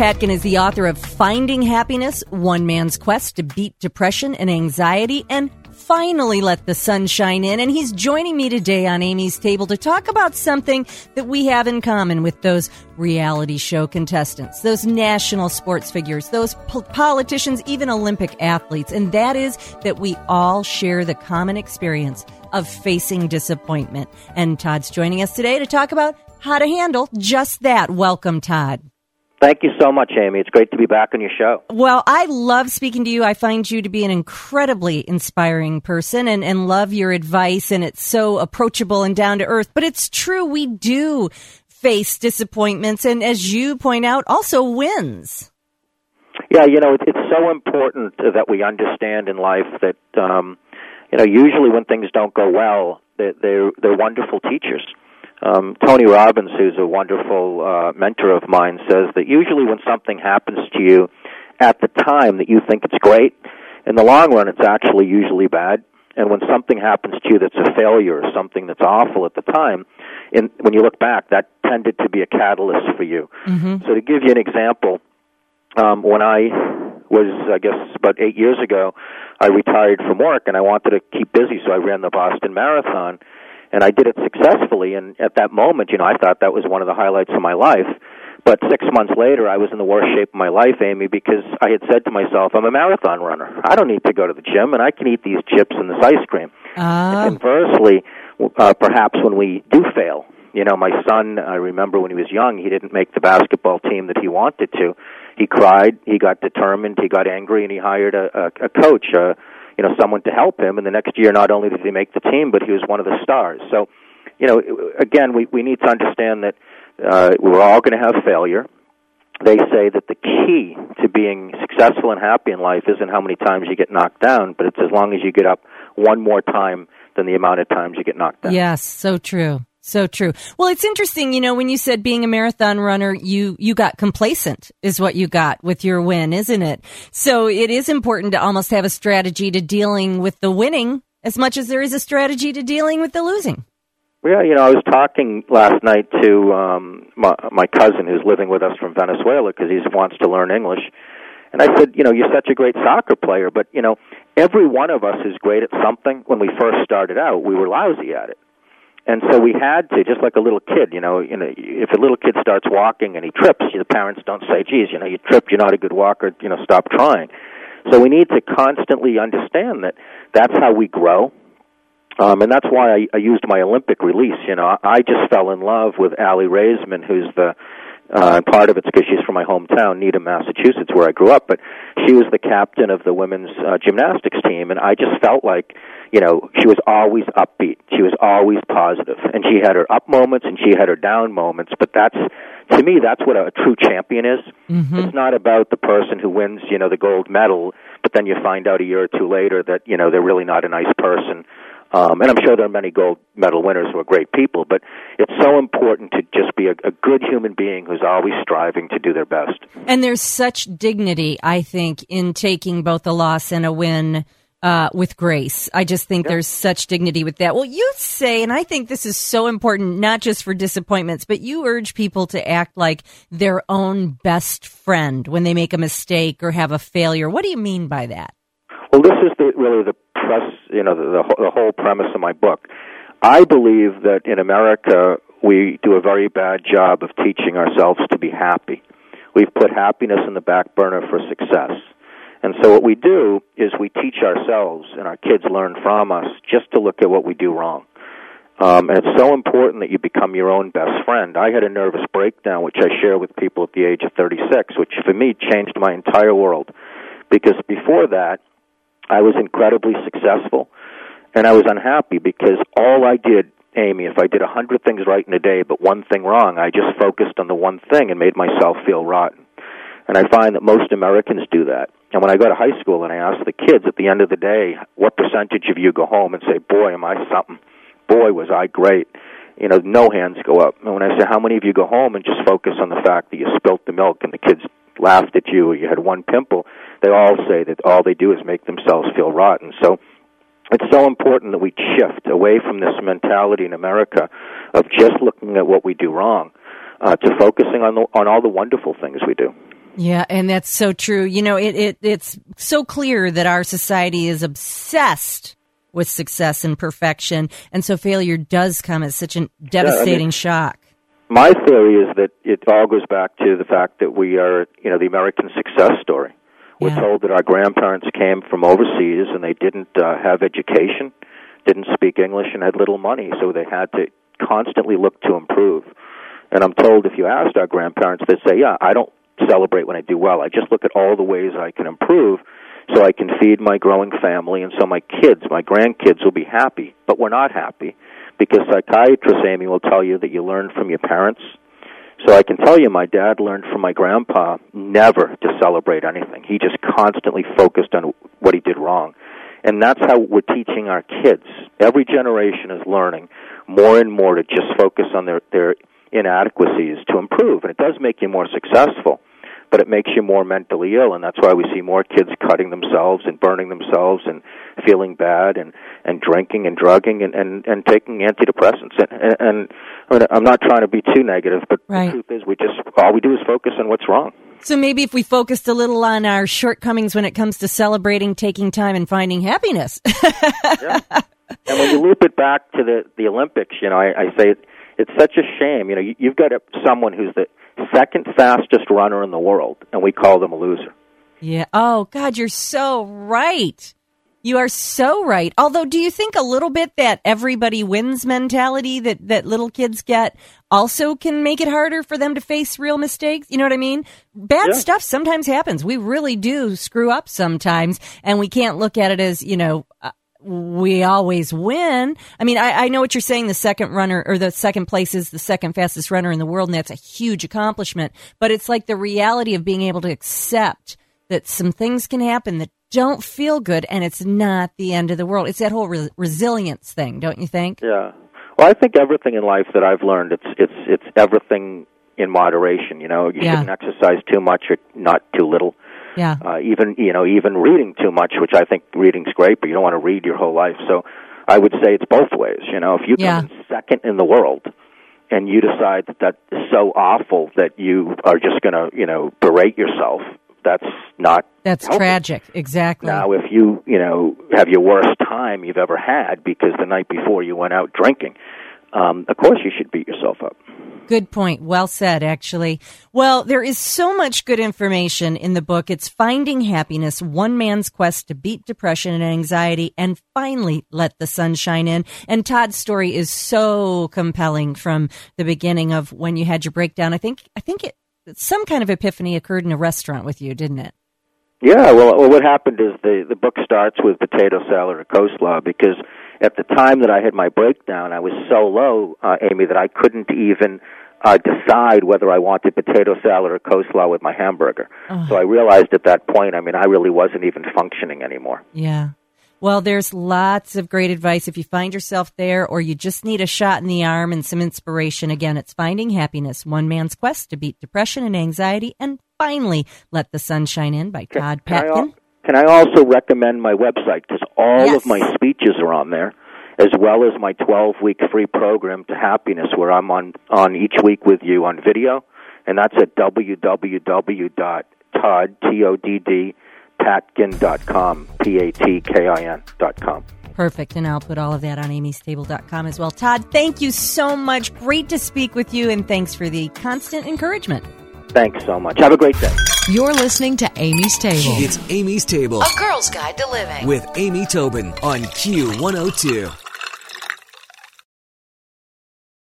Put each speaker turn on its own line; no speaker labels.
Patkin is the author of Finding Happiness One Man's Quest to Beat Depression and Anxiety and finally let the sun shine in. And he's joining me today on Amy's Table to talk about something that we have in common with those reality show contestants, those national sports figures, those po- politicians, even Olympic athletes. And that is that we all share the common experience of facing disappointment. And Todd's joining us today to talk about how to handle just that. Welcome, Todd.
Thank you so much, Amy. It's great to be back on your show.
Well, I love speaking to you. I find you to be an incredibly inspiring person and, and love your advice, and it's so approachable and down to earth. But it's true, we do face disappointments, and as you point out, also wins.
Yeah, you know, it's so important that we understand in life that, um, you know, usually when things don't go well, they're, they're, they're wonderful teachers. Um, Tony Robbins, who's a wonderful uh, mentor of mine, says that usually when something happens to you at the time that you think it's great, in the long run it's actually usually bad. And when something happens to you that's a failure or something that's awful at the time, in, when you look back, that tended to be a catalyst for you.
Mm-hmm.
So to give you an example, um, when I was, I guess, about eight years ago, I retired from work and I wanted to keep busy, so I ran the Boston Marathon and I did it successfully. And at that moment, you know, I thought that was one of the highlights of my life. But six months later, I was in the worst shape of my life, Amy, because I had said to myself, "I'm a marathon runner. I don't need to go to the gym, and I can eat these chips and this ice cream."
Uh.
And conversely, uh, perhaps when we do fail, you know, my son, I remember when he was young, he didn't make the basketball team that he wanted to. He cried, he got determined, he got angry, and he hired a, a, a coach, a, you know, someone to help him. And the next year, not only did he make the team, but he was one of the stars. So, you know, again, we we need to understand that uh, we're all going to have failure. They say that the key to being successful and happy in life isn't how many times you get knocked down, but it's as long as you get up one more time than the amount of times you get knocked down.
Yes, so true. So true. Well, it's interesting, you know, when you said being a marathon runner, you, you got complacent is what you got with your win, isn't it? So it is important to almost have a strategy to dealing with the winning as much as there is a strategy to dealing with the losing.
Yeah, you know, I was talking last night to um, my, my cousin who's living with us from Venezuela because he wants to learn English. And I said, you know, you're such a great soccer player, but, you know, every one of us is great at something. When we first started out, we were lousy at it and so we had to just like a little kid you know you know if a little kid starts walking and he trips the parents don't say geez you know you tripped you're not a good walker you know stop trying. So we need to constantly understand that that's how we grow. Um and that's why I, I used my olympic release you know. I just fell in love with aly raisman who's the uh, part of it's because she's from my hometown, Needham, Massachusetts, where I grew up. But she was the captain of the women's uh, gymnastics team, and I just felt like, you know, she was always upbeat. She was always positive, and she had her up moments and she had her down moments. But that's, to me, that's what a, true champion is.
Mm-hmm.
It's not about the person who wins, you know, the gold medal, but then you find out a year or two later that you know they're really not a nice person um, and I'm sure there are many gold medal winners who are great people, but it's so important to just be a, a good human being who's always striving to do their best.
And there's such dignity, I think, in taking both a loss and a win. Uh, with grace. I just think there's such dignity with that. Well, you say, and I think this is so important, not just for disappointments, but you urge people to act like their own best friend when they make a mistake or have a failure. What do you mean by that?
Well, this is the, really the press, you know, the, the, the whole premise of my book. I believe that in America we do a very bad job of teaching ourselves to be happy. We've put happiness in the back burner for success. And so what we do is we teach ourselves, and our kids learn from us, just to look at what we do wrong. Um, and it's so important that you become your own best friend. I had a nervous breakdown, which I share with people at the age of 36, which for me changed my entire world. Because before that, I was incredibly successful, and I was unhappy because all I did, Amy, if I did a hundred things right in a day but one thing wrong, I just focused on the one thing and made myself feel rotten. And I find that most Americans do that. And when I go to high school and I ask the kids at the end of the day, what percentage of you go home and say, boy, am I something? Boy, was I great. You know, no hands go up. And when I say, how many of you go home and just focus on the fact that you spilt the milk and the kids laughed at you or you had one pimple, they all say that all they do is make themselves feel rotten. So it's so important that we shift away from this mentality in America of just looking at what we do wrong uh, to focusing on the, on all the wonderful things we do.
Yeah, and that's so true. You know, it, it it's so clear that our society is obsessed with success and perfection, and so failure does come as such a devastating yeah, I mean, shock.
My theory is that it all goes back to the fact that we are, you know, the American success story. We're yeah. told that our grandparents came from overseas and they didn't uh, have education, didn't speak English, and had little money, so they had to constantly look to improve. And I'm told if you asked our grandparents, they'd say, "Yeah, I don't celebrate when I do well. I just look at all the ways I can improve." so I can feed my growing family and so my kids, my grandkids will be happy. But we're not happy because psychiatrists, Amy, will tell you that you learn from your parents. So I can tell you my dad learned from my grandpa never to celebrate anything. He just constantly focused on what he did wrong. And that's how we're teaching our kids. Every generation is learning more and more to just focus on their, their inadequacies to improve. And it does make you more successful but it makes you more mentally ill, and that's why we see more kids cutting themselves and burning themselves and feeling bad and and drinking and drugging and and, and taking antidepressants. And, and, and I'm not trying to be too negative, but right. the truth is, we just all we do is focus on what's wrong.
So maybe if we focused a little on our shortcomings when it comes to celebrating, taking time, and finding happiness.
yeah. And when you loop it back to the the Olympics, you know, I, I say it, it's such a shame. You know, you, you've got a, someone who's the second fastest runner in the world, and we call them a loser.
Yeah. Oh, God, you're so right. You are so right. Although, do you think a little bit that everybody wins mentality that, that little kids get also can make it harder for them to face real mistakes? You know what I mean? Bad yeah. stuff sometimes happens. We really do screw up sometimes, and we can't look at it as, you know, we always win. I mean, I, I, know what you're saying. The second runner or the second place is the second fastest runner in the world, and that's a huge accomplishment. But it's like the reality of being able to accept that some things can happen that don't feel good, and it's not the end of the world. It's that whole re- resilience thing, don't you think?
Yeah. Well, I think everything in life that I've learned, it's it's it's everything in moderation. You know, you yeah. shouldn't exercise too much or not too little
yeah.
Uh, even you know even reading too much, which I think reading's great, but you don't want to read your whole life. So I would say it's both ways. You know, if you come yeah. second in the world and you decide that that is so awful that you are just going to you know berate yourself, that's not
that's
healthy.
tragic. Exactly.
Now, if you you know have your worst time you've ever had because the night before you went out drinking, um, of course you should beat yourself up.
Good point. Well said, actually. Well, there is so much good information in the book. It's Finding Happiness, One Man's Quest to Beat Depression and Anxiety and Finally Let the Sun Shine In. And Todd's story is so compelling from the beginning of when you had your breakdown. I think, I think it, some kind of epiphany occurred in a restaurant with you, didn't it?
Yeah, well, well what happened is the, the book starts with potato salad or coleslaw because at the time that I had my breakdown, I was so low, uh, Amy, that I couldn't even uh, decide whether I wanted potato salad or coleslaw with my hamburger. So I realized at that point, I mean, I really wasn't even functioning anymore.
Yeah. Well, there's lots of great advice if you find yourself there or you just need a shot in the arm and some inspiration. Again, it's Finding Happiness, One Man's Quest to Beat Depression and Anxiety and Finally Let the Sun Shine In by Todd Patkin. Can
I, can I also recommend my website because all yes. of my speeches are on there as well as my 12 week free program to happiness where I'm on, on each week with you on video. And that's at www.todd, T-O-D-D, patkin.com, P-A-T-K-I-N dot com.
Perfect. And I'll put all of that on amystable.com as well. Todd, thank you so much. Great to speak with you, and thanks for the constant encouragement.
Thanks so much. Have a great day.
You're listening to Amy's Table.
It's Amy's Table,
a girl's guide to living
with Amy Tobin on Q102.